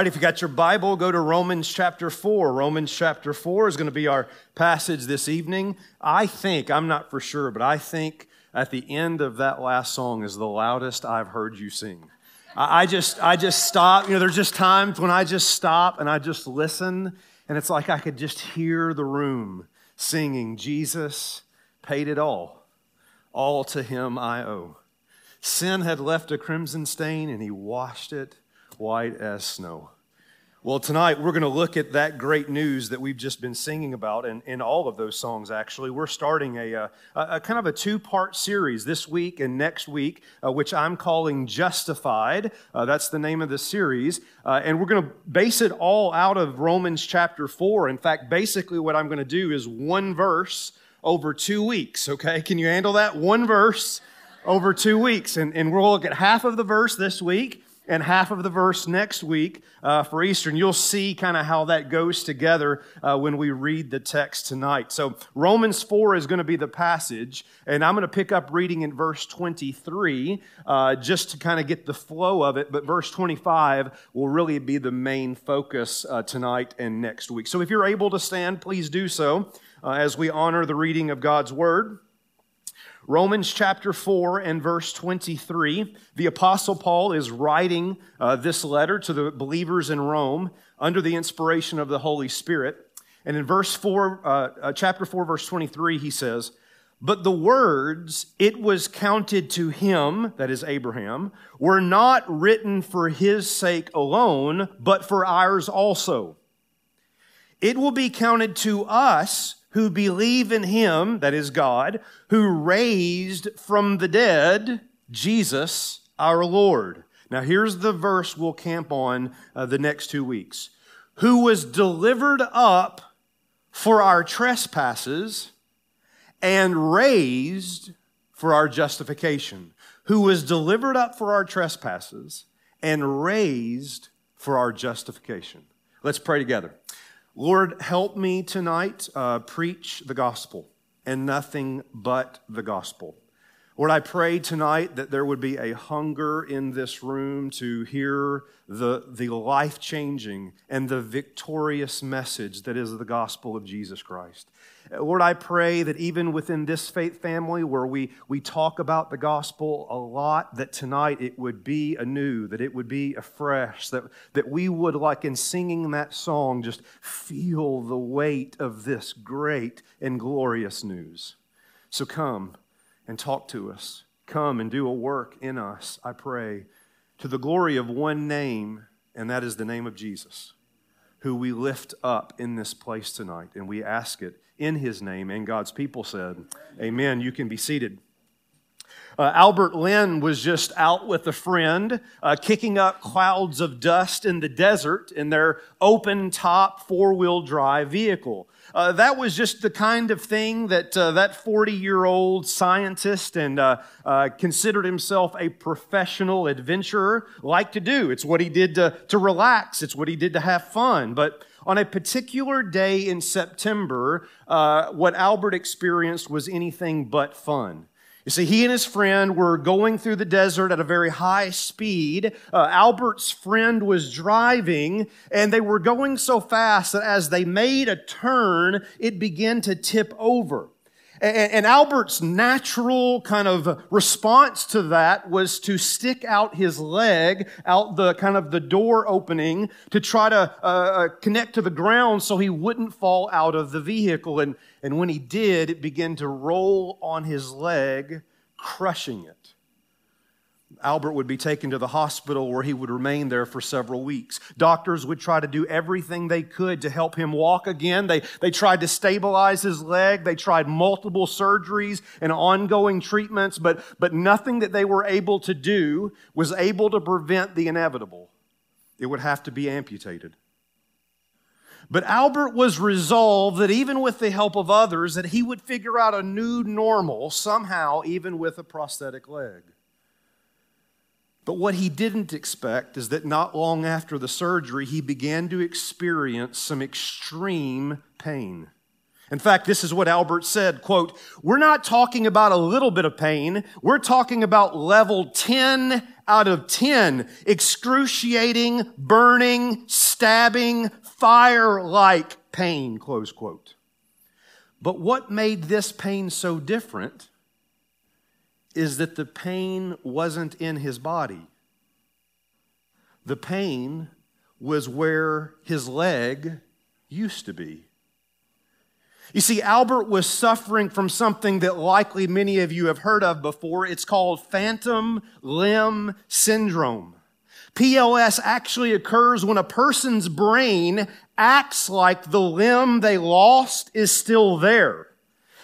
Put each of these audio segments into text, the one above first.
right, if you got your Bible, go to Romans chapter 4. Romans chapter 4 is going to be our passage this evening. I think, I'm not for sure, but I think at the end of that last song is the loudest I've heard you sing. I, I just, I just stop. You know, there's just times when I just stop and I just listen, and it's like I could just hear the room singing, Jesus paid it all. All to him I owe. Sin had left a crimson stain, and he washed it white as snow. Well, tonight we're going to look at that great news that we've just been singing about, and in all of those songs, actually. We're starting a, uh, a, a kind of a two part series this week and next week, uh, which I'm calling Justified. Uh, that's the name of the series. Uh, and we're going to base it all out of Romans chapter 4. In fact, basically, what I'm going to do is one verse over two weeks, okay? Can you handle that? One verse over two weeks. And, and we'll look at half of the verse this week and half of the verse next week uh, for Easter. And you'll see kind of how that goes together uh, when we read the text tonight. So, Romans 4 is going to be the passage, and I'm going to pick up reading in verse 23 uh, just to kind of get the flow of it. But verse 25 will really be the main focus uh, tonight and next week. So, if you're able to stand, please do so uh, as we honor the reading of God's word. Romans chapter 4 and verse 23, the Apostle Paul is writing uh, this letter to the believers in Rome under the inspiration of the Holy Spirit. And in verse 4, uh, uh, chapter 4, verse 23, he says, But the words, it was counted to him, that is Abraham, were not written for his sake alone, but for ours also. It will be counted to us who believe in him, that is God, who raised from the dead Jesus our Lord. Now, here's the verse we'll camp on uh, the next two weeks. Who was delivered up for our trespasses and raised for our justification. Who was delivered up for our trespasses and raised for our justification. Let's pray together. Lord, help me tonight uh, preach the gospel and nothing but the gospel. Lord, I pray tonight that there would be a hunger in this room to hear the, the life changing and the victorious message that is the gospel of Jesus Christ. Lord, I pray that even within this faith family where we, we talk about the gospel a lot, that tonight it would be anew, that it would be afresh, that, that we would, like in singing that song, just feel the weight of this great and glorious news. So come and talk to us. Come and do a work in us, I pray, to the glory of one name, and that is the name of Jesus, who we lift up in this place tonight. And we ask it in his name. And God's people said, Amen. You can be seated. Uh, Albert Lin was just out with a friend, uh, kicking up clouds of dust in the desert in their open top four wheel drive vehicle. Uh, that was just the kind of thing that uh, that 40 year old scientist and uh, uh, considered himself a professional adventurer liked to do. It's what he did to, to relax, it's what he did to have fun. But on a particular day in September, uh, what Albert experienced was anything but fun. You see, he and his friend were going through the desert at a very high speed. Uh, Albert's friend was driving, and they were going so fast that as they made a turn, it began to tip over. And, Albert's natural kind of response to that was to stick out his leg out the kind of the door opening to try to uh, uh, connect to the ground so he wouldn't fall out of the vehicle. And, and when he did, it began to roll on his leg, crushing it. Albert would be taken to the hospital where he would remain there for several weeks. Doctors would try to do everything they could to help him walk again. They, they tried to stabilize his leg. They tried multiple surgeries and ongoing treatments, but, but nothing that they were able to do was able to prevent the inevitable. It would have to be amputated. But Albert was resolved that even with the help of others, that he would figure out a new normal somehow, even with a prosthetic leg. But what he didn't expect is that not long after the surgery, he began to experience some extreme pain. In fact, this is what Albert said, quote, "We're not talking about a little bit of pain. We're talking about level 10 out of 10 excruciating, burning, stabbing, fire like pain, close quote. But what made this pain so different is that the pain wasn't in his body. The pain was where his leg used to be. You see, Albert was suffering from something that likely many of you have heard of before. It's called phantom limb syndrome. PLS actually occurs when a person's brain acts like the limb they lost is still there.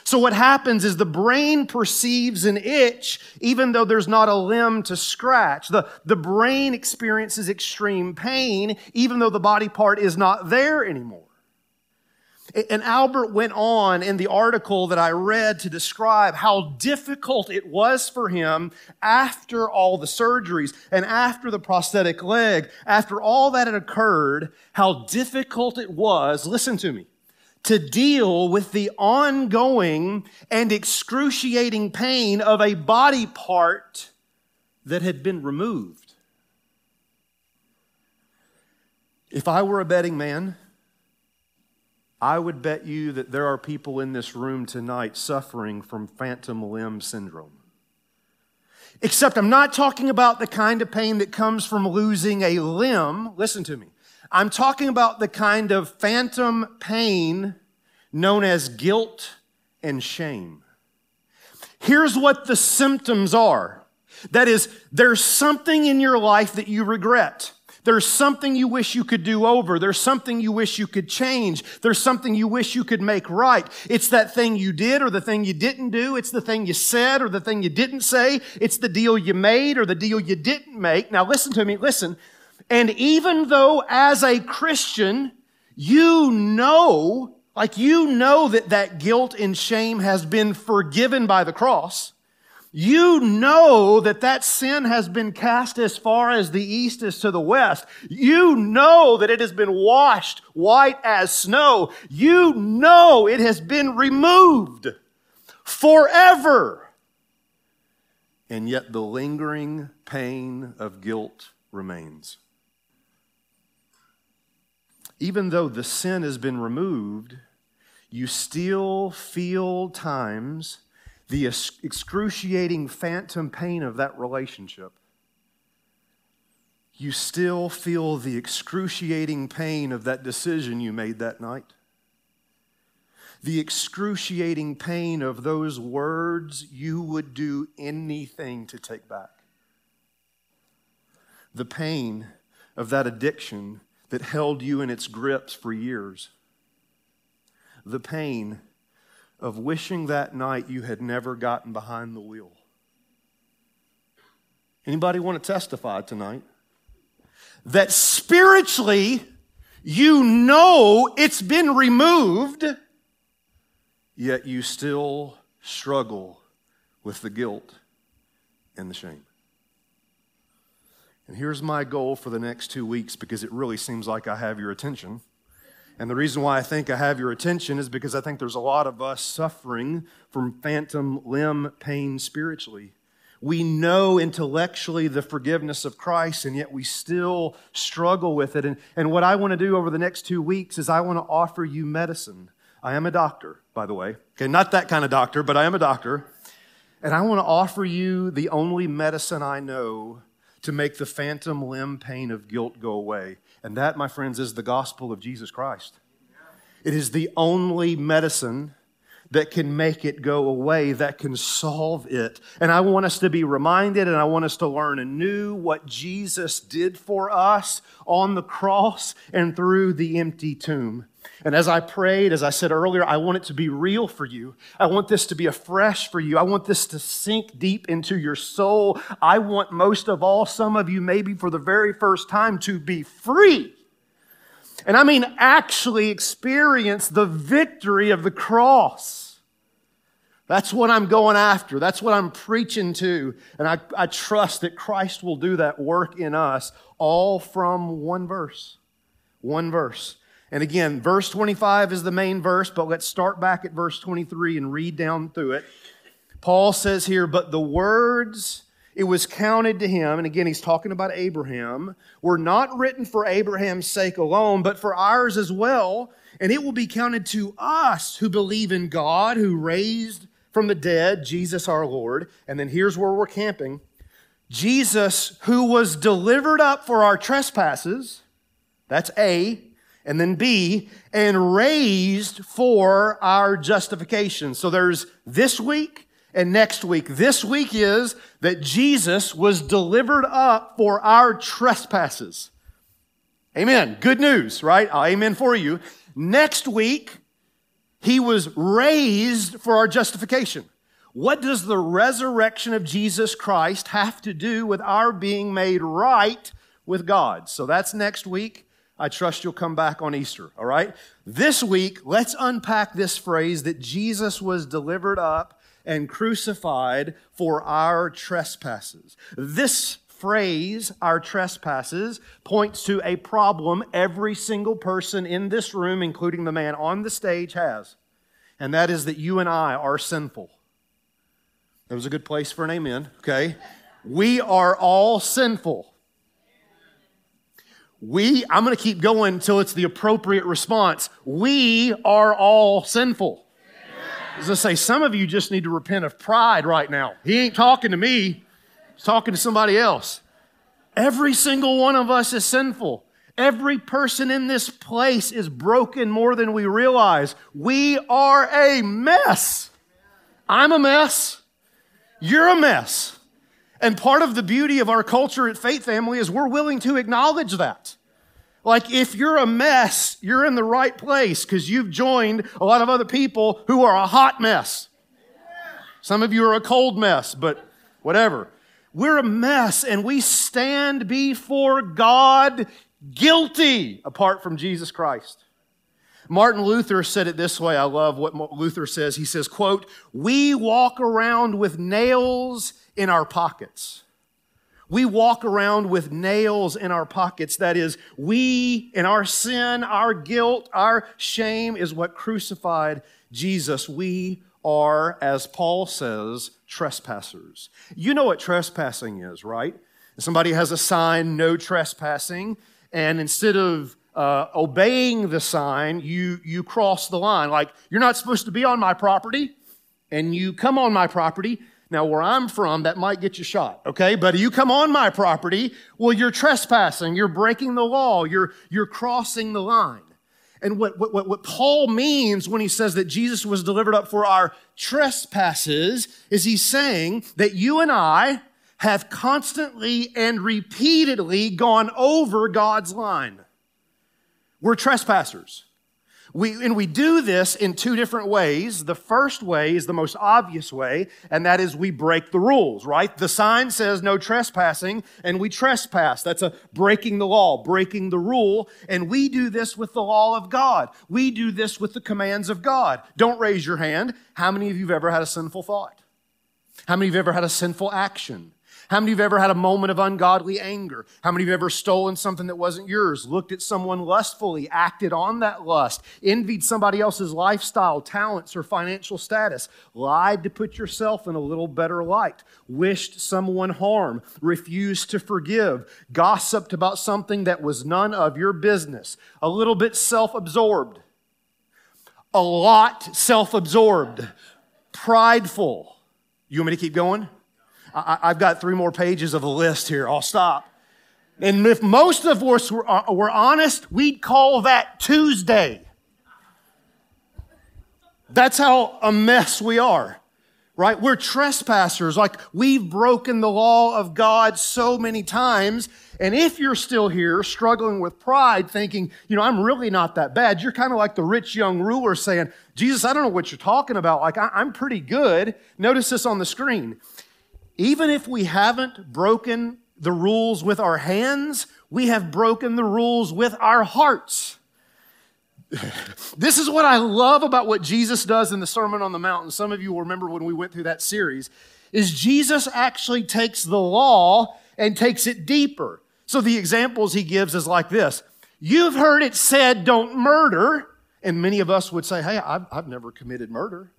So what happens is the brain perceives an itch even though there's not a limb to scratch. The, the brain experiences extreme pain even though the body part is not there anymore. And Albert went on in the article that I read to describe how difficult it was for him after all the surgeries and after the prosthetic leg, after all that had occurred, how difficult it was, listen to me, to deal with the ongoing and excruciating pain of a body part that had been removed. If I were a betting man, I would bet you that there are people in this room tonight suffering from phantom limb syndrome. Except I'm not talking about the kind of pain that comes from losing a limb. Listen to me. I'm talking about the kind of phantom pain known as guilt and shame. Here's what the symptoms are. That is, there's something in your life that you regret. There's something you wish you could do over. There's something you wish you could change. There's something you wish you could make right. It's that thing you did or the thing you didn't do. It's the thing you said or the thing you didn't say. It's the deal you made or the deal you didn't make. Now listen to me, listen. And even though as a Christian, you know, like you know that that guilt and shame has been forgiven by the cross, you know that that sin has been cast as far as the east is to the west. You know that it has been washed white as snow. You know it has been removed forever. And yet the lingering pain of guilt remains. Even though the sin has been removed, you still feel times the excruciating phantom pain of that relationship, you still feel the excruciating pain of that decision you made that night. The excruciating pain of those words you would do anything to take back. The pain of that addiction that held you in its grips for years. The pain of wishing that night you had never gotten behind the wheel. Anybody want to testify tonight? That spiritually, you know it's been removed, yet you still struggle with the guilt and the shame. And here's my goal for the next two weeks because it really seems like I have your attention. And the reason why I think I have your attention is because I think there's a lot of us suffering from phantom limb pain spiritually. We know intellectually the forgiveness of Christ, and yet we still struggle with it. And, and what I want to do over the next two weeks is I want to offer you medicine. I am a doctor, by the way. Okay, not that kind of doctor, but I am a doctor. And I want to offer you the only medicine I know to make the phantom limb pain of guilt go away. And that, my friends, is the gospel of Jesus Christ. It is the only medicine that can make it go away, that can solve it. And I want us to be reminded and I want us to learn anew what Jesus did for us on the cross and through the empty tomb. And as I prayed, as I said earlier, I want it to be real for you. I want this to be afresh for you. I want this to sink deep into your soul. I want most of all, some of you, maybe for the very first time, to be free. And I mean, actually experience the victory of the cross. That's what I'm going after. That's what I'm preaching to. And I, I trust that Christ will do that work in us, all from one verse. One verse. And again, verse 25 is the main verse, but let's start back at verse 23 and read down through it. Paul says here, But the words it was counted to him, and again, he's talking about Abraham, were not written for Abraham's sake alone, but for ours as well. And it will be counted to us who believe in God, who raised from the dead Jesus our Lord. And then here's where we're camping Jesus, who was delivered up for our trespasses, that's A, and then B, and raised for our justification. So there's this week and next week. This week is that Jesus was delivered up for our trespasses. Amen. Good news, right? amen for you. Next week, he was raised for our justification. What does the resurrection of Jesus Christ have to do with our being made right with God? So that's next week. I trust you'll come back on Easter, all right? This week, let's unpack this phrase that Jesus was delivered up and crucified for our trespasses. This phrase, our trespasses, points to a problem every single person in this room, including the man on the stage, has. And that is that you and I are sinful. That was a good place for an amen, okay? We are all sinful. We, I'm going to keep going until it's the appropriate response. We are all sinful. As I say, some of you just need to repent of pride right now. He ain't talking to me, he's talking to somebody else. Every single one of us is sinful. Every person in this place is broken more than we realize. We are a mess. I'm a mess. You're a mess. And part of the beauty of our culture at Faith Family is we're willing to acknowledge that. Like, if you're a mess, you're in the right place because you've joined a lot of other people who are a hot mess. Some of you are a cold mess, but whatever. We're a mess and we stand before God guilty apart from Jesus Christ. Martin Luther said it this way. I love what Luther says. He says, quote, we walk around with nails in our pockets. We walk around with nails in our pockets. That is, we, in our sin, our guilt, our shame is what crucified Jesus. We are, as Paul says, trespassers. You know what trespassing is, right? Somebody has a sign, no trespassing, and instead of uh, obeying the sign, you, you cross the line. Like, you're not supposed to be on my property, and you come on my property. Now, where I'm from, that might get you shot, okay? But you come on my property, well, you're trespassing, you're breaking the law, you're, you're crossing the line. And what, what, what Paul means when he says that Jesus was delivered up for our trespasses is he's saying that you and I have constantly and repeatedly gone over God's line. We're trespassers. We, and we do this in two different ways. The first way is the most obvious way, and that is we break the rules, right? The sign says no trespassing, and we trespass. That's a breaking the law, breaking the rule. And we do this with the law of God. We do this with the commands of God. Don't raise your hand. How many of you have ever had a sinful thought? How many of you have ever had a sinful action? How many of you have ever had a moment of ungodly anger? How many of you have ever stolen something that wasn't yours, looked at someone lustfully, acted on that lust, envied somebody else's lifestyle, talents, or financial status, lied to put yourself in a little better light, wished someone harm, refused to forgive, gossiped about something that was none of your business, a little bit self absorbed, a lot self absorbed, prideful. You want me to keep going? I, have got three more pages of a list here. I'll stop. And if most of us were, uh, were honest, we'd call that Tuesday. That's how a mess we are, right? We're trespassers. Like we've broken the law of God so many times. And if you're still here struggling with pride, thinking, you know, I'm really not that bad, you're kind of like the rich young ruler saying, Jesus, I don't know what you're talking about. Like, I, am pretty good. Notice this on the screen even if we haven't broken the rules with our hands, we have broken the rules with our hearts. this is what I love about what Jesus does in the Sermon on the Mount. Some of you will remember when we went through that series, is Jesus actually takes the law and takes it deeper. So the examples he gives is like this. You've heard it said, don't murder. And many of us would say, hey, I've, I've never committed murder.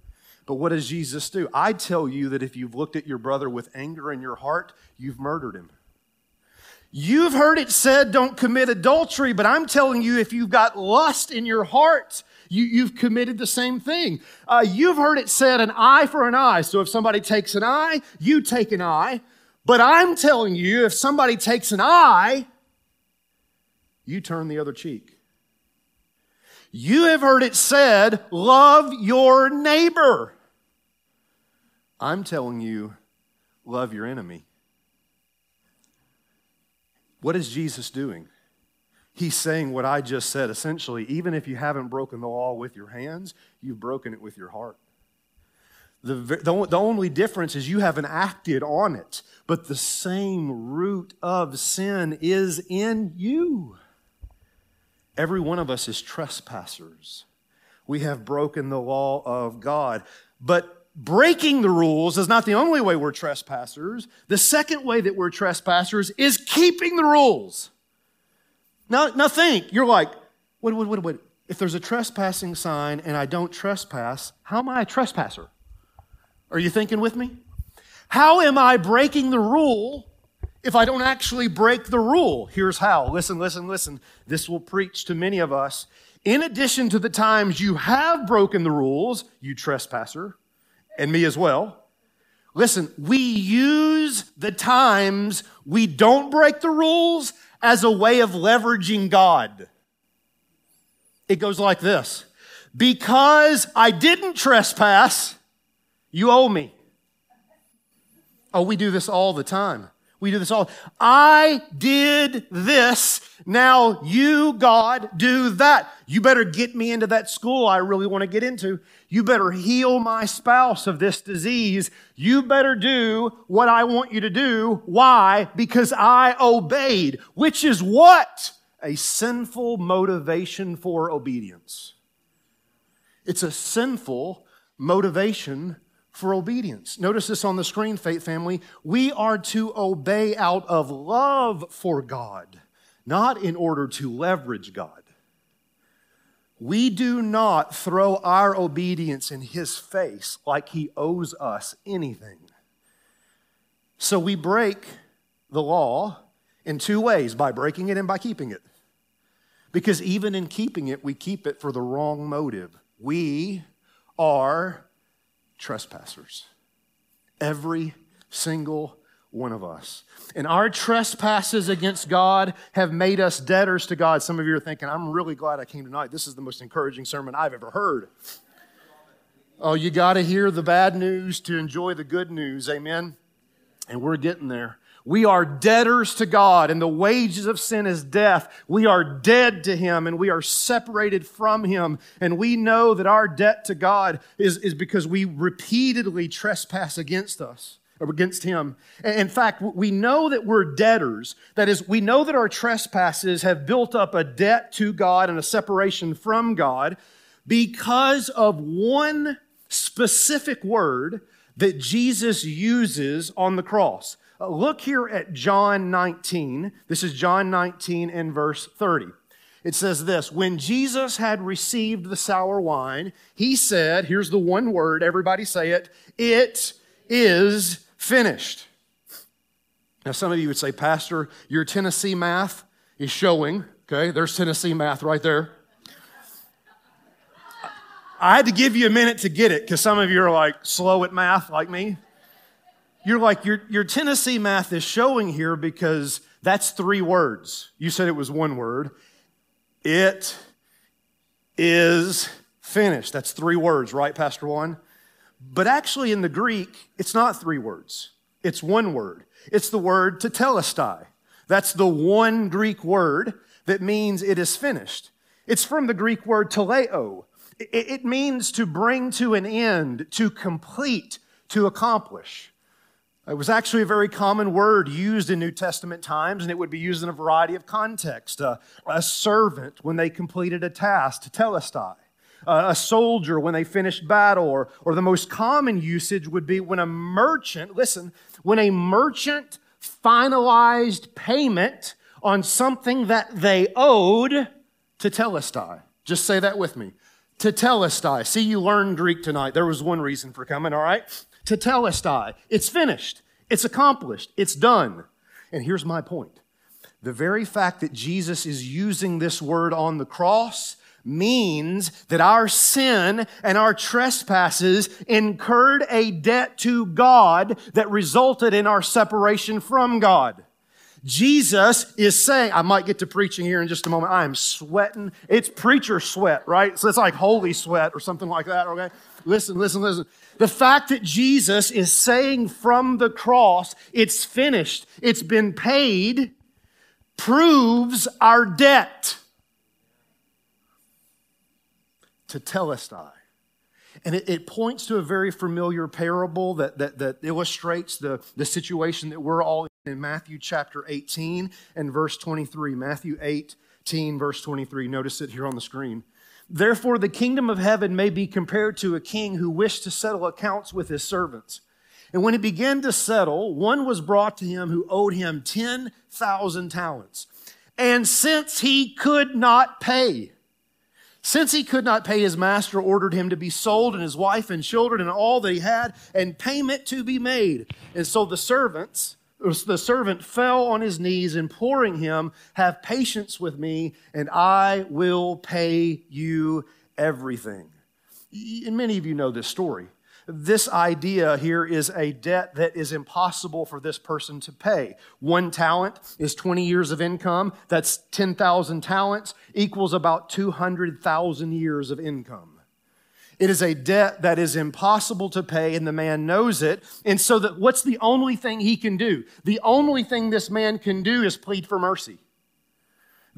But what does Jesus do? I tell you that if you've looked at your brother with anger in your heart, you've murdered him. You've heard it said, don't commit adultery, but I'm telling you, if you've got lust in your heart, you, have committed the same thing. Uh, you've heard it said, an eye for an eye. So if somebody takes an eye, you take an eye. But I'm telling you, if somebody takes an eye, you turn the other cheek. You have heard it said, love your neighbor. I'm telling you, love your enemy. What is Jesus doing? He's saying what I just said. Essentially, even if you haven't broken the law with your hands, you've broken it with your heart. The, the, the, only difference is you haven't acted on it, but the same root of sin is in you. Every one of us is trespassers. We have broken the law of God. But breaking the rules is not the only way we're trespassers. The second way that we're trespassers is keeping the rules. Now, now think, you're like, wait, wait, wait, wait. If there's a trespassing sign and I don't trespass, how am I a trespasser? Are you thinking with me? How am I breaking the rule if I don't actually break the rule? Here's how. Listen, listen, listen. This will preach to many of us. In addition to the times you have broken the rules, you trespasser, and me as well. Listen, we use the times we don't break the rules as a way of leveraging God. It goes like this Because I didn't trespass, you owe me. Oh, we do this all the time. We do this all. I did this. Now you, God, do that. You better get me into that school I really want to get into. You better heal my spouse of this disease. You better do what I want you to do. Why? Because I obeyed, which is what? A sinful motivation for obedience. It's a sinful motivation for obedience. Notice this on the screen, Faith Family. We are to obey out of love for God, not in order to leverage God. We do not throw our obedience in His face like He owes us anything. So we break the law in two ways by breaking it and by keeping it. Because even in keeping it, we keep it for the wrong motive. We are trespassers. Every single one of us. And our trespasses against God have made us debtors to God. Some of you are thinking, I'm really glad I came tonight. This is the most encouraging sermon I've ever heard. Oh, you got to hear the bad news to enjoy the good news. Amen. And we're getting there. We are debtors to God, and the wages of sin is death. We are dead to Him, and we are separated from Him. And we know that our debt to God is, is because we repeatedly trespass against us against Him. In fact, we know that we're debtors. That is, we know that our trespasses have built up a debt to God and a separation from God because of one specific word that Jesus uses on the cross. Uh, look here at John 19. This is John 19 and verse 30. It says this When Jesus had received the sour wine, he said, Here's the one word, everybody say it, it is finished. Now, some of you would say, Pastor, your Tennessee math is showing. Okay, there's Tennessee math right there. I had to give you a minute to get it because some of you are like slow at math like me. You're like, your, your Tennessee math is showing here because that's three words. You said it was one word. It is finished. That's three words, right, Pastor One? But actually, in the Greek, it's not three words, it's one word. It's the word tetelestai. That's the one Greek word that means it is finished. It's from the Greek word teleo. It means to bring to an end, to complete, to accomplish. It was actually a very common word used in New Testament times, and it would be used in a variety of contexts. Uh, a servant, when they completed a task, tetelestai. A soldier, when they finished battle. Or, or the most common usage would be when a merchant, listen, when a merchant finalized payment on something that they owed tetelestai. Just say that with me. To Tetelestai. See, you learned Greek tonight. There was one reason for coming, all right? To Tetelestai. It's finished. It's accomplished. It's done. And here's my point. The very fact that Jesus is using this word on the cross means that our sin and our trespasses incurred a debt to God that resulted in our separation from God. Jesus is saying, I might get to preaching here in just a moment. I am sweating. It's preacher sweat, right? So it's like holy sweat or something like that, okay? Listen, listen, listen. The fact that Jesus is saying from the cross, it's finished, it's been paid, proves our debt. Tetelestai. And it, it, points to a very familiar parable that, that, that illustrates the, the situation that we're all in, in Matthew chapter 18 and verse 23. Matthew 18, verse 23. Notice it here on the screen. Therefore, the kingdom of heaven may be compared to a king who wished to settle accounts with his servants. And when he began to settle, one was brought to him who owed him 10,000 talents. And since he could not pay, since he could not pay, his master ordered him to be sold and his wife and children and all that he had and payment to be made. And so the servants, the servant fell on his knees, imploring him, Have patience with me, and I will pay you everything. And many of you know this story this idea here is a debt that is impossible for this person to pay. One talent is 20 years of income. That's 10,000 talents equals about 200,000 years of income. It is a debt that is impossible to pay, and the man knows it. And so, that what's the only thing he can do? The only thing this man can do is plead for mercy.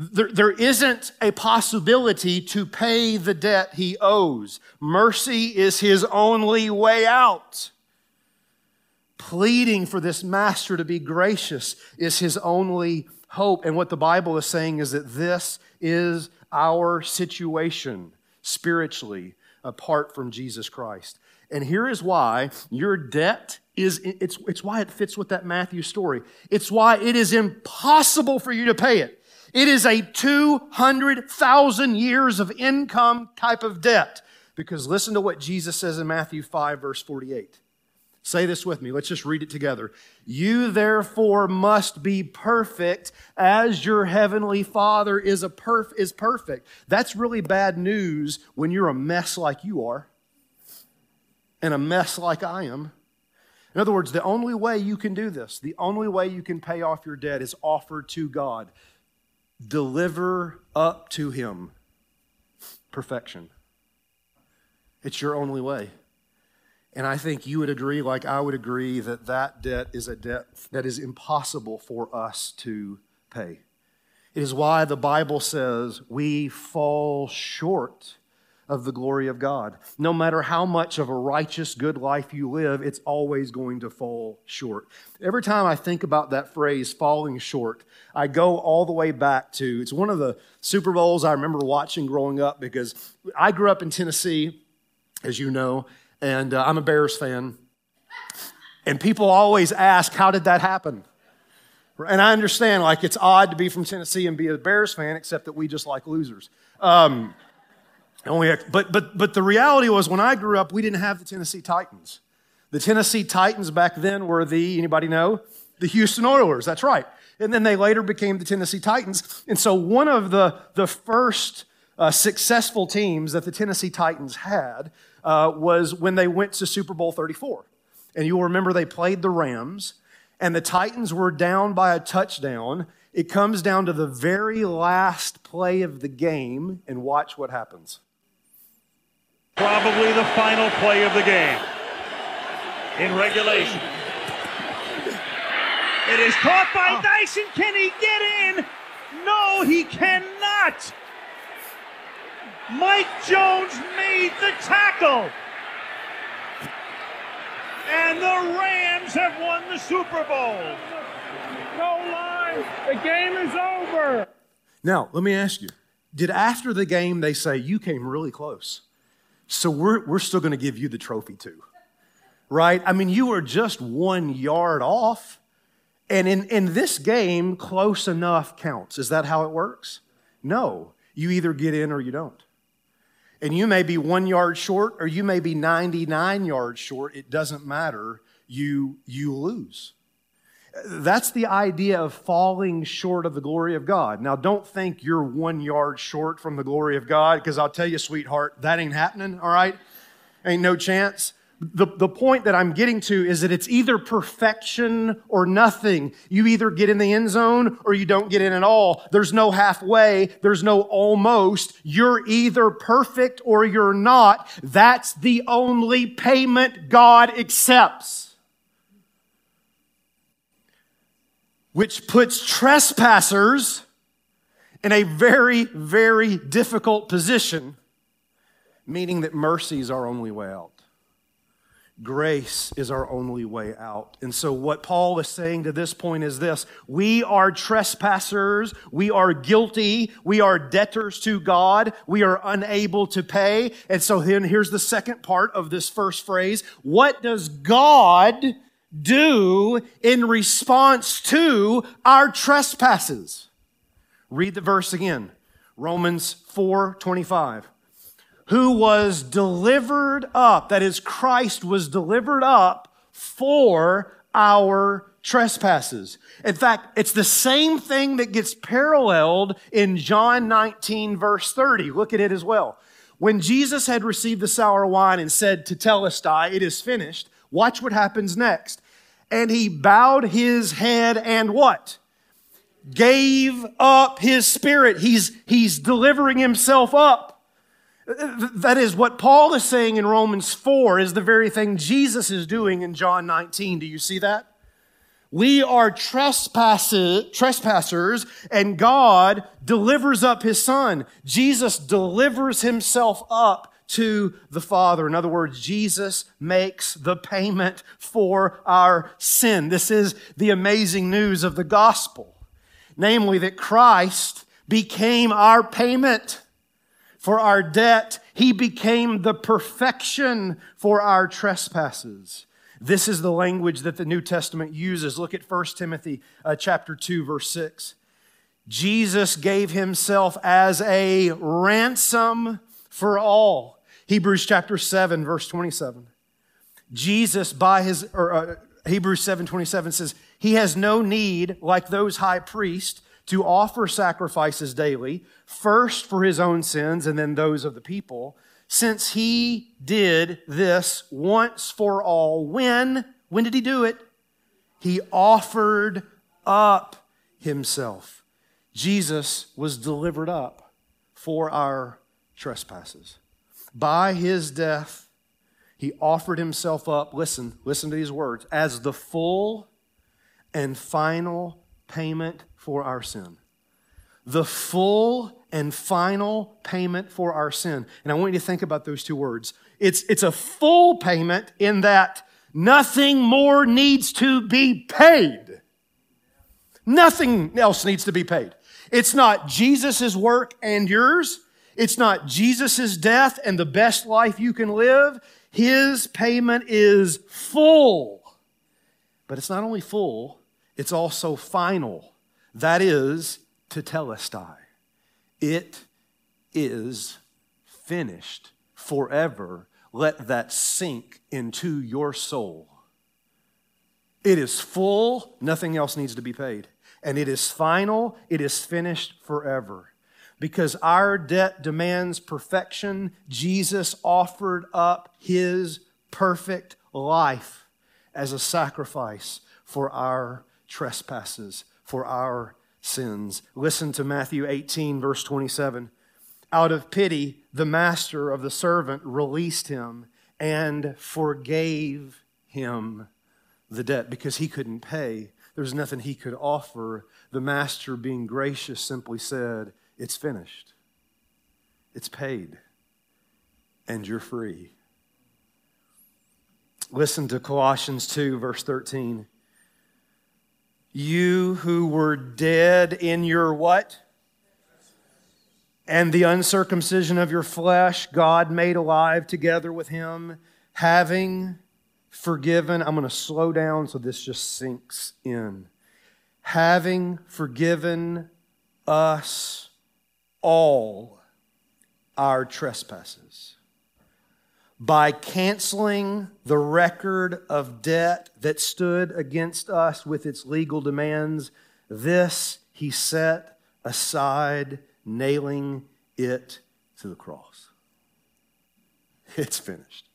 There, there isn't a possibility to pay the debt he owes. Mercy is his only way out. Pleading for this master to be gracious is his only hope. And what the Bible is saying is that this is our situation spiritually apart from Jesus Christ. And here is why your debt is it's, it's why it fits with that Matthew story. It's why it is impossible for you to pay it. It is a 200,000 years of income type of debt. Because listen to what Jesus says in Matthew 5, verse 48. Say this with me. Let's just read it together. You therefore must be perfect as your heavenly Father is, a perf- is perfect. That's really bad news when you're a mess like you are and a mess like I am. In other words, the only way you can do this, the only way you can pay off your debt is offered to God deliver up to Him perfection. It's your only way. And I think you would agree, like I would agree, that that debt is a debt that is impossible for us to pay. It is why the Bible says we fall short of the glory of God. No matter how much of a righteous, good life you live, it's always going to fall short. Every time I think about that phrase, falling short, I go all the way back to it's one of the Super Bowls I remember watching growing up because I grew up in Tennessee, as you know, and uh, I'm a Bears fan. And people always ask, How did that happen? And I understand, like, it's odd to be from Tennessee and be a Bears fan, except that we just like losers. Um, only, but, but, but the reality was when I grew up, we didn't have the Tennessee Titans. The Tennessee Titans back then were the, anybody know? The Houston Oilers, that's right. And then they later became the Tennessee Titans. And so one of the, the first uh, successful teams that the Tennessee Titans had uh, was when they went to Super Bowl 34. And you'll remember they played the Rams, and the Titans were down by a touchdown. It comes down to the very last play of the game, and watch what happens. Probably the final play of the game in regulation. It is caught by oh. Dyson. Can he get in? No, he cannot. Mike Jones made the tackle. And the Rams have won the Super Bowl. No line. The game is over. Now, let me ask you did after the game they say, You came really close? So we're, we're still going to give you the trophy too, right? I mean, you were just one yard off. And in, in this game, close enough counts. Is that how it works? No. You either get in or you don't. And you may be one yard short or you may be 99 yards short. It doesn't matter. You, you lose. That's the idea of falling short of the glory of God. Now, don't think you're one yard short from the glory of God, because I'll tell you, sweetheart, that ain't happening, all right? Ain't no chance. The, the point that I'm getting to is that it's either perfection or nothing. You either get in the end zone or you don't get in at all. There's no halfway, there's no almost. You're either perfect or you're not. That's the only payment God accepts. Which puts trespassers in a very, very difficult position, meaning that mercy is our only way out. Grace is our only way out. And so, what Paul is saying to this point is this we are trespassers, we are guilty, we are debtors to God, we are unable to pay. And so, then here's the second part of this first phrase What does God do in response to our trespasses. Read the verse again. Romans 4 25. Who was delivered up, that is, Christ was delivered up for our trespasses. In fact, it's the same thing that gets paralleled in John 19, verse 30. Look at it as well. When Jesus had received the sour wine and said Tetelestai, it is finished, Watch what happens next. And he bowed his head and what? Gave up his spirit. He's, he's delivering himself up. That is what Paul is saying in Romans 4 is the very thing Jesus is doing in John 19. Do you see that? We are trespassers, trespassers, and God delivers up his son. Jesus delivers himself up to the Father. In other words, Jesus makes the payment for our sin. This is the amazing news of the gospel, namely that Christ became our payment for our debt. He became the perfection for our trespasses. This is the language that the New Testament uses. Look at 1 Timothy uh, chapter 2 verse 6. Jesus gave himself as a ransom for all Hebrews chapter 7, verse 27. Jesus, by his, or uh, Hebrews 7 27 says, He has no need, like those high priests, to offer sacrifices daily, first for his own sins and then those of the people, since he did this once for all. When? When did he do it? He offered up himself. Jesus was delivered up for our trespasses. By his death, he offered himself up, listen, listen to these words, as the full and final payment for our sin. The full and final payment for our sin. And I want you to think about those two words. It's, it's a full payment in that nothing more needs to be paid. Nothing else needs to be paid. It's not Jesus' work and yours. It's not Jesus' death and the best life you can live. His payment is full. But it's not only full, it's also final. That is tetelestai. It is finished forever. Let that sink into your soul. It is full, nothing else needs to be paid. And it is final, it is finished forever because our debt demands perfection, Jesus offered up his perfect life as a sacrifice for our trespasses, for our sins. Listen to Matthew 18, verse 27. Out of pity, the master of the servant released him and forgave him the debt because he couldn't pay. There was nothing he could offer. The master, being gracious, simply said, it's finished, it's paid, and you're free. Listen to Colossians 2, verse 13. You who were dead in your what? And the uncircumcision of your flesh, God made alive together with him, having forgiven. I'm going to slow down so this just sinks in. Having forgiven us all our trespasses. By canceling the record of debt that stood against us with its legal demands, this he set aside, nailing it to the cross. It's finished.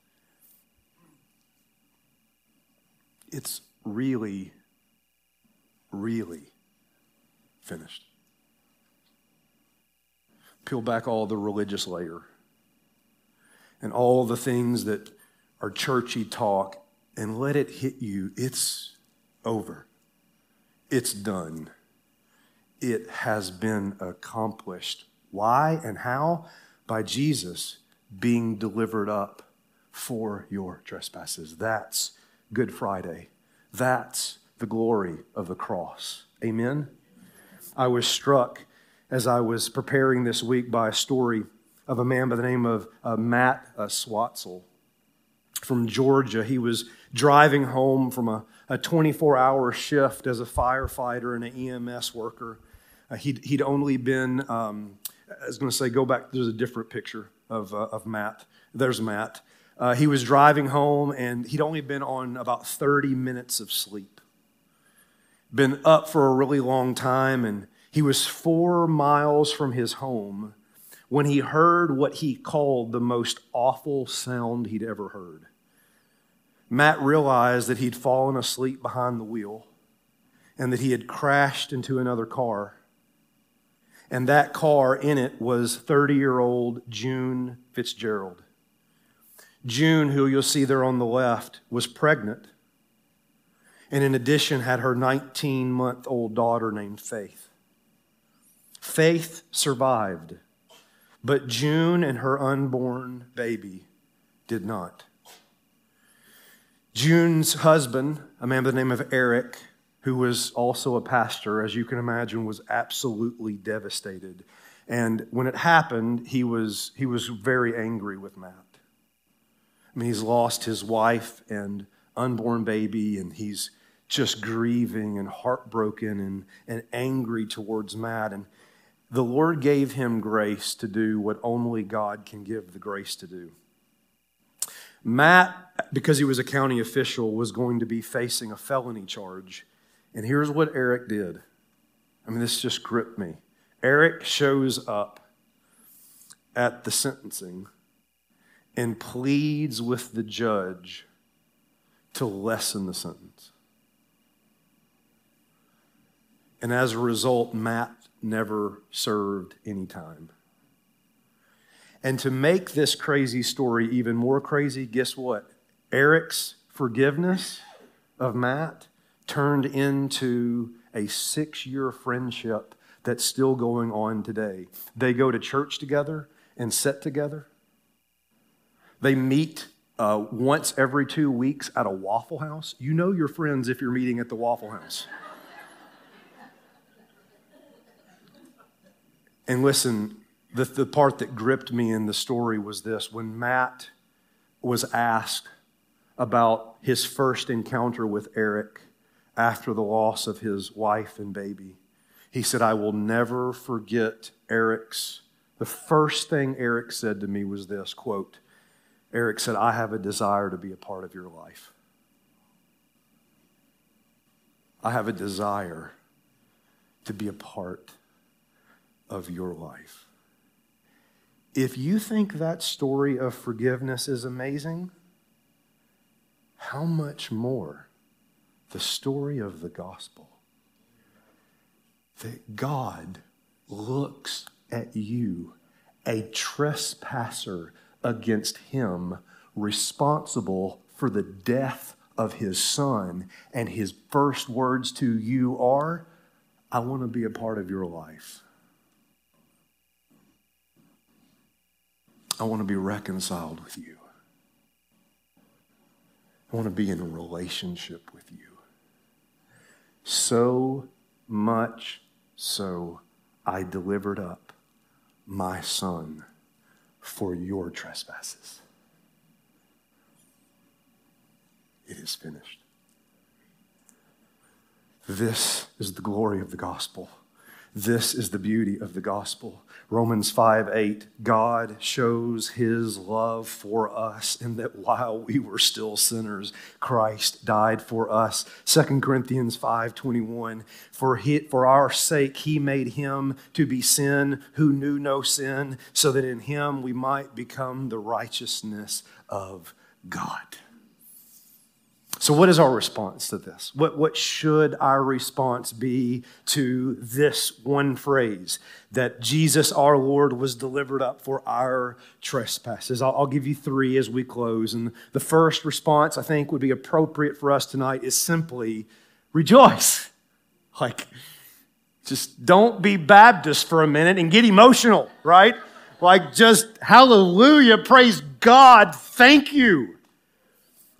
It's really, really finished. Peel back all the religious layer and all the things that are churchy talk and let it hit you. It's over. It's done. It has been accomplished. Why and how? By Jesus being delivered up for your trespasses. That's Good Friday. That's the glory of the cross. Amen. I was struck as I was preparing this week by a story of a man by the name of uh, Matt uh, Swatzell from Georgia. He was driving home from a, a 24 hour shift as a firefighter and an EMS worker. Uh, he'd, he'd only been, um, I was going to say, go back, there's a different picture of, uh, of Matt. There's Matt. Uh, he was driving home and he'd only been on about 30 minutes of sleep. Been up for a really long time and he was four miles from his home when he heard what he called the most awful sound he'd ever heard. Matt realized that he'd fallen asleep behind the wheel and that he had crashed into another car. And that car in it was 30 year old June Fitzgerald. June, who you'll see there on the left, was pregnant. And in addition, had her 19 month old daughter named Faith. Faith survived, but June and her unborn baby did not. June's husband, a man by the name of Eric, who was also a pastor, as you can imagine, was absolutely devastated. And when it happened, he was, he was very angry with Matt. I mean, he's lost his wife and unborn baby, and he's just grieving and heartbroken and, and angry towards Matt. And the Lord gave him grace to do what only God can give the grace to do. Matt, because he was a county official, was going to be facing a felony charge. And here's what Eric did. I mean, this just gripped me. Eric shows up at the sentencing and pleads with the judge to lessen the sentence. And as a result, Matt never served any time. And to make this crazy story even more crazy, guess what? Eric's forgiveness of Matt turned into a six year friendship that's still going on today. They go to church together and sit together. They meet uh, once every two weeks at a Waffle House. You know your friends if you're meeting at the Waffle House. And listen, the, the part that gripped me in the story was this when Matt was asked about his first encounter with Eric after the loss of his wife and baby. He said, I will never forget Eric's. The first thing Eric said to me was this quote, Eric said, I have a desire to be a part of your life. I have a desire to be a part of your life. If you think that story of forgiveness is amazing, how much more the story of the gospel? That God looks at you, a trespasser against him, responsible for the death of his son, and his first words to you are, I want to be a part of your life. I want to be reconciled with you. I want to be in a relationship with you. So much so, I delivered up my son for your trespasses. It is finished. This is the glory of the gospel This is the beauty of the gospel. Romans 5 8, God shows his love for us in that while we were still sinners, Christ died for us. 2 Corinthians 5 21, for, he, for our sake he made him to be sin who knew no sin, so that in him we might become the righteousness of God. So, what is our response to this? What, what should our response be to this one phrase that Jesus our Lord was delivered up for our trespasses? I'll, I'll give you three as we close. And the first response I think would be appropriate for us tonight is simply rejoice. Like, just don't be Baptist for a minute and get emotional, right? Like, just hallelujah, praise God, thank you.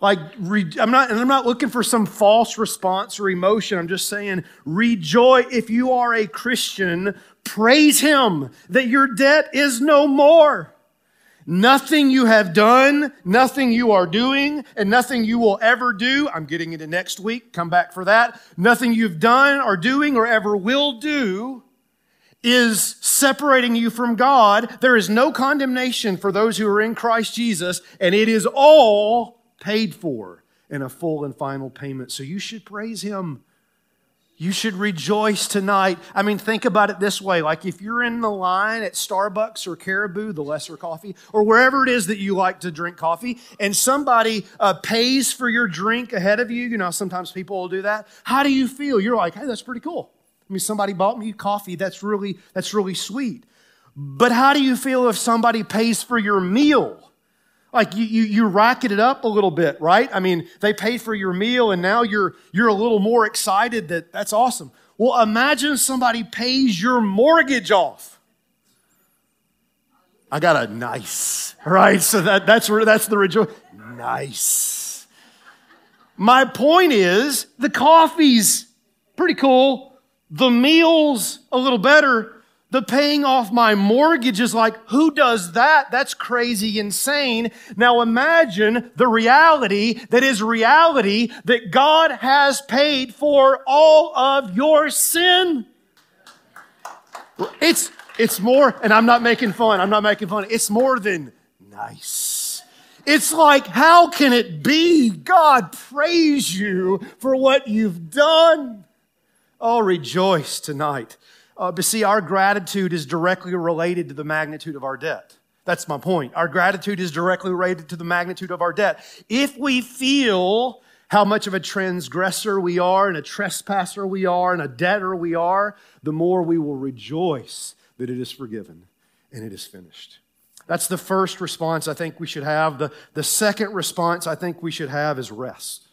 Like, I'm not, and I'm not looking for some false response or emotion. I'm just saying, rejoice. If you are a Christian, praise Him that your debt is no more. Nothing you have done, nothing you are doing, and nothing you will ever do. I'm getting into next week. Come back for that. Nothing you've done or doing or ever will do is separating you from God. There is no condemnation for those who are in Christ Jesus, and it is all paid for in a full and final payment. So you should praise Him. You should rejoice tonight. I mean, think about it this way like if you're in the line at Starbucks or Caribou, the lesser coffee, or wherever it is that you like to drink coffee, and somebody uh, pays for your drink ahead of you, you know, sometimes people will do that. How do you feel? You're like, hey, that's pretty cool. I mean, somebody bought me coffee. That's really, that's really sweet. But how do you feel if somebody pays for your meal? Like you, you, you racket it up a little bit, right? I mean, they paid for your meal and now you're, you're a little more excited that that's awesome. Well, imagine somebody pays your mortgage off. I got a nice, right? So that, that's where that's the rejoice. Nice. My point is the coffee's pretty cool. The meal's a little better, the paying off my mortgage is like, who does that? That's crazy insane. Now imagine the reality that is reality that God has paid for all of your sin. It's, it's more, and I'm not making fun, I'm not making fun. It's more than nice. It's like, how can it be? God praise you for what you've done. Oh, rejoice tonight. Uh, but see, our gratitude is directly related to the magnitude of our debt. That's my point. Our gratitude is directly related to the magnitude of our debt. If we feel how much of a transgressor we are and a trespasser we are and a debtor we are, the more we will rejoice that it is forgiven and it is finished. That's the first response I think we should have. The, the second response I think we should have is rest.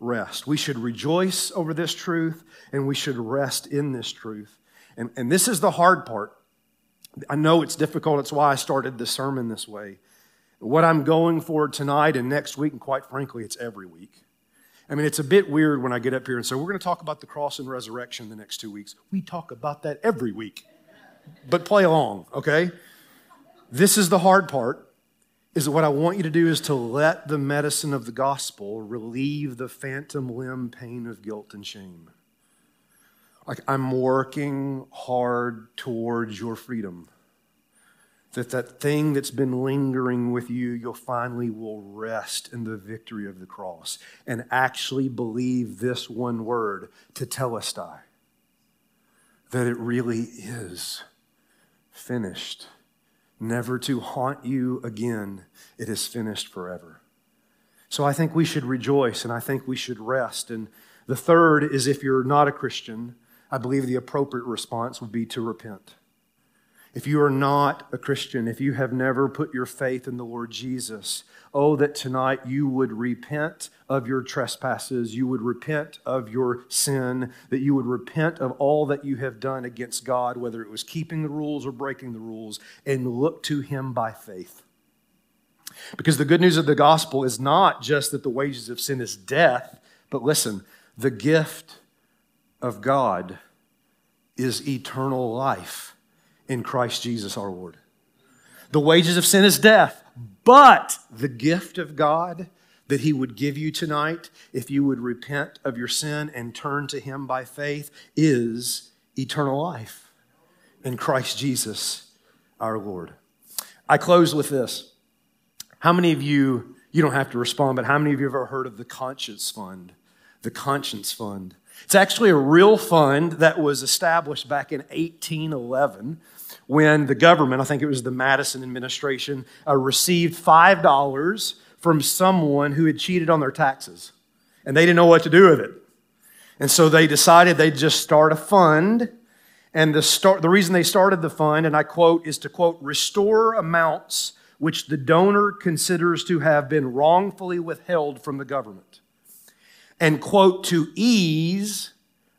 Rest. We should rejoice over this truth and we should rest in this truth. And, and this is the hard part. I know it's difficult. It's why I started the sermon this way. What I'm going for tonight and next week, and quite frankly, it's every week. I mean, it's a bit weird when I get up here and say, we're going to talk about the cross and resurrection the next two weeks. We talk about that every week. But play along, okay? This is the hard part. Is that what I want you to do is to let the medicine of the gospel relieve the phantom limb pain of guilt and shame like I'm working hard towards your freedom. That that thing that's been lingering with you, you'll finally will rest in the victory of the cross and actually believe this one word, to tell us tetelestai, that it really is finished, never to haunt you again. It is finished forever. So I think we should rejoice and I think we should rest. And the third is if you're not a Christian, I believe the appropriate response would be to repent. If you are not a Christian, if you have never put your faith in the Lord Jesus, oh, that tonight you would repent of your trespasses, you would repent of your sin, that you would repent of all that you have done against God, whether it was keeping the rules or breaking the rules, and look to Him by faith. Because the good news of the gospel is not just that the wages of sin is death, but listen, the gift of God is eternal life in Christ Jesus our Lord. The wages of sin is death, but the gift of God that He would give you tonight, if you would repent of your sin and turn to Him by faith, is eternal life in Christ Jesus our Lord. I close with this. How many of you, you don't have to respond, but how many of you have ever heard of the Conscience Fund? The Conscience Fund. It's actually a real fund that was established back in 1811 when the government, I think it was the Madison administration, uh, received $5 from someone who had cheated on their taxes. And they didn't know what to do with it. And so they decided they'd just start a fund. And the, start, the reason they started the fund, and I quote, is to quote, restore amounts which the donor considers to have been wrongfully withheld from the government. And quote, to ease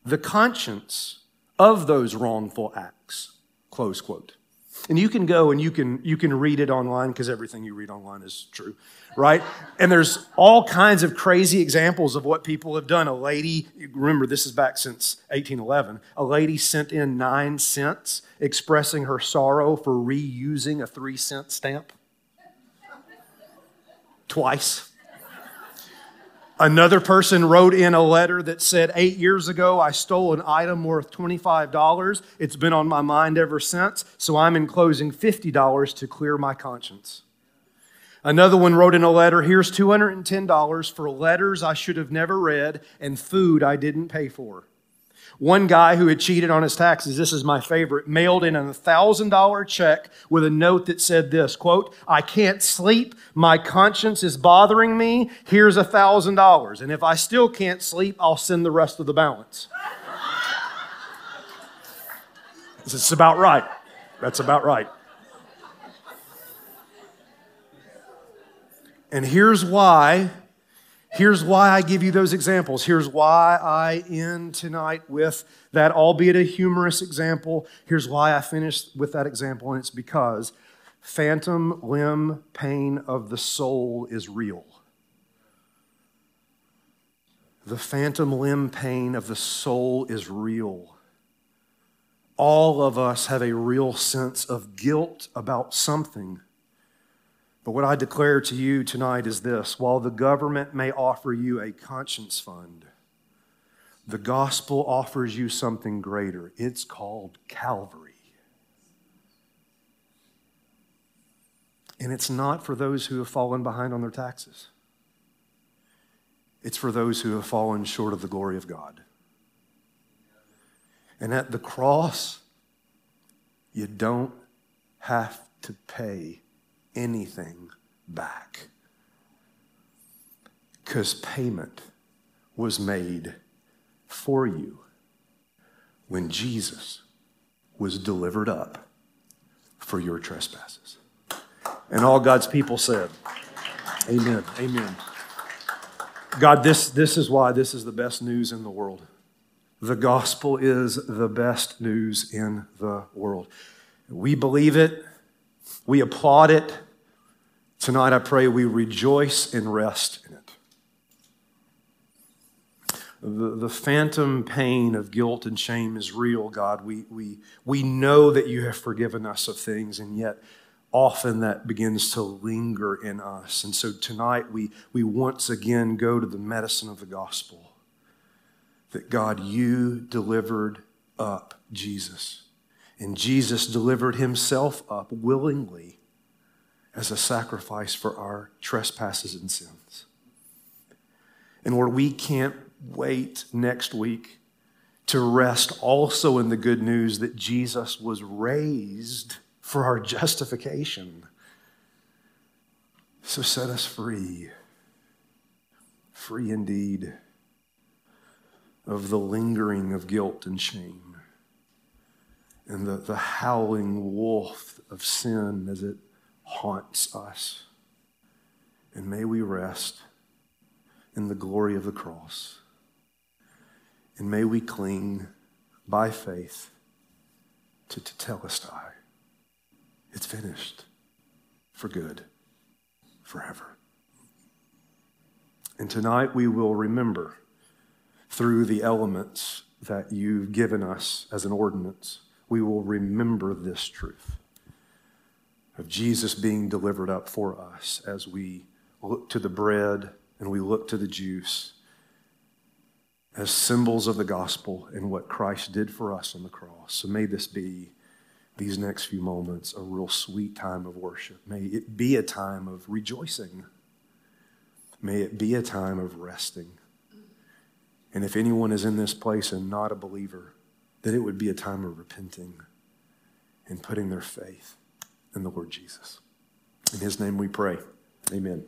the conscience of those wrongful acts, close quote. And you can go and you can, you can read it online because everything you read online is true right? And there's all kinds of crazy examples of what people have done. A lady, remember this is back since 1811, a lady sent in nine cents expressing her sorrow for reusing a three cent stamp twice. Another person wrote in a letter that said, Eight years ago, I stole an item worth $25. It's been on my mind ever since, so I'm enclosing $50 to clear my conscience. Another one wrote in a letter Here's $210 for letters I should have never read and food I didn't pay for. One guy who had cheated on his taxes, this is my favorite, mailed in a $1,000 check with a note that said this, quote, I can't sleep, my conscience is bothering me, here's a $1,000. And if I still can't sleep, I'll send the rest of the balance. this is about right. That's about right. And here's why. Here's why I give you those examples. Here's why I end tonight with that, albeit a humorous example. Here's why I finish with that example, and it's because phantom limb pain of the soul is real. The phantom limb pain of the soul is real. All of us have a real sense of guilt about something but what I declare to you tonight is this while the government may offer you a conscience fund, the gospel offers you something greater. It's called Calvary. And it's not for those who have fallen behind on their taxes, it's for those who have fallen short of the glory of God. And at the cross, you don't have to pay anything back. Because payment was made for you when Jesus was delivered up for your trespasses. And all God's people said, Amen. Amen. God, this, this is why this is the best news in the world. The gospel is the best news in the world. We believe it, we applaud it. Tonight, I pray we rejoice and rest in it. The, the phantom pain of guilt and shame is real, God. We, we, we know that you have forgiven us of things, and yet often that begins to linger in us. And so tonight, we, we once again go to the medicine of the gospel that God, you delivered up Jesus. And Jesus delivered himself up willingly as a sacrifice for our trespasses and sins. And Lord, we can't wait next week to rest also in the good news that Jesus was raised for our justification. So set us free, free indeed of the lingering of guilt and shame and the, the howling wolf of sin as it haunts us. And may we rest in the glory of the cross. And may we cling by faith to Tetelestai. It's finished for good, forever. And tonight we will remember through the elements that you've given us as an ordinance we will remember this truth of Jesus being delivered up for us as we look to the bread and we look to the juice as symbols of the gospel and what Christ did for us on the cross. So may this be, these next few moments, a real sweet time of worship. May it be a time of rejoicing. May it be a time of resting. And if anyone is in this place and not a believer, that it would be a time of repenting and putting their faith in the Lord Jesus. In his name we pray. Amen.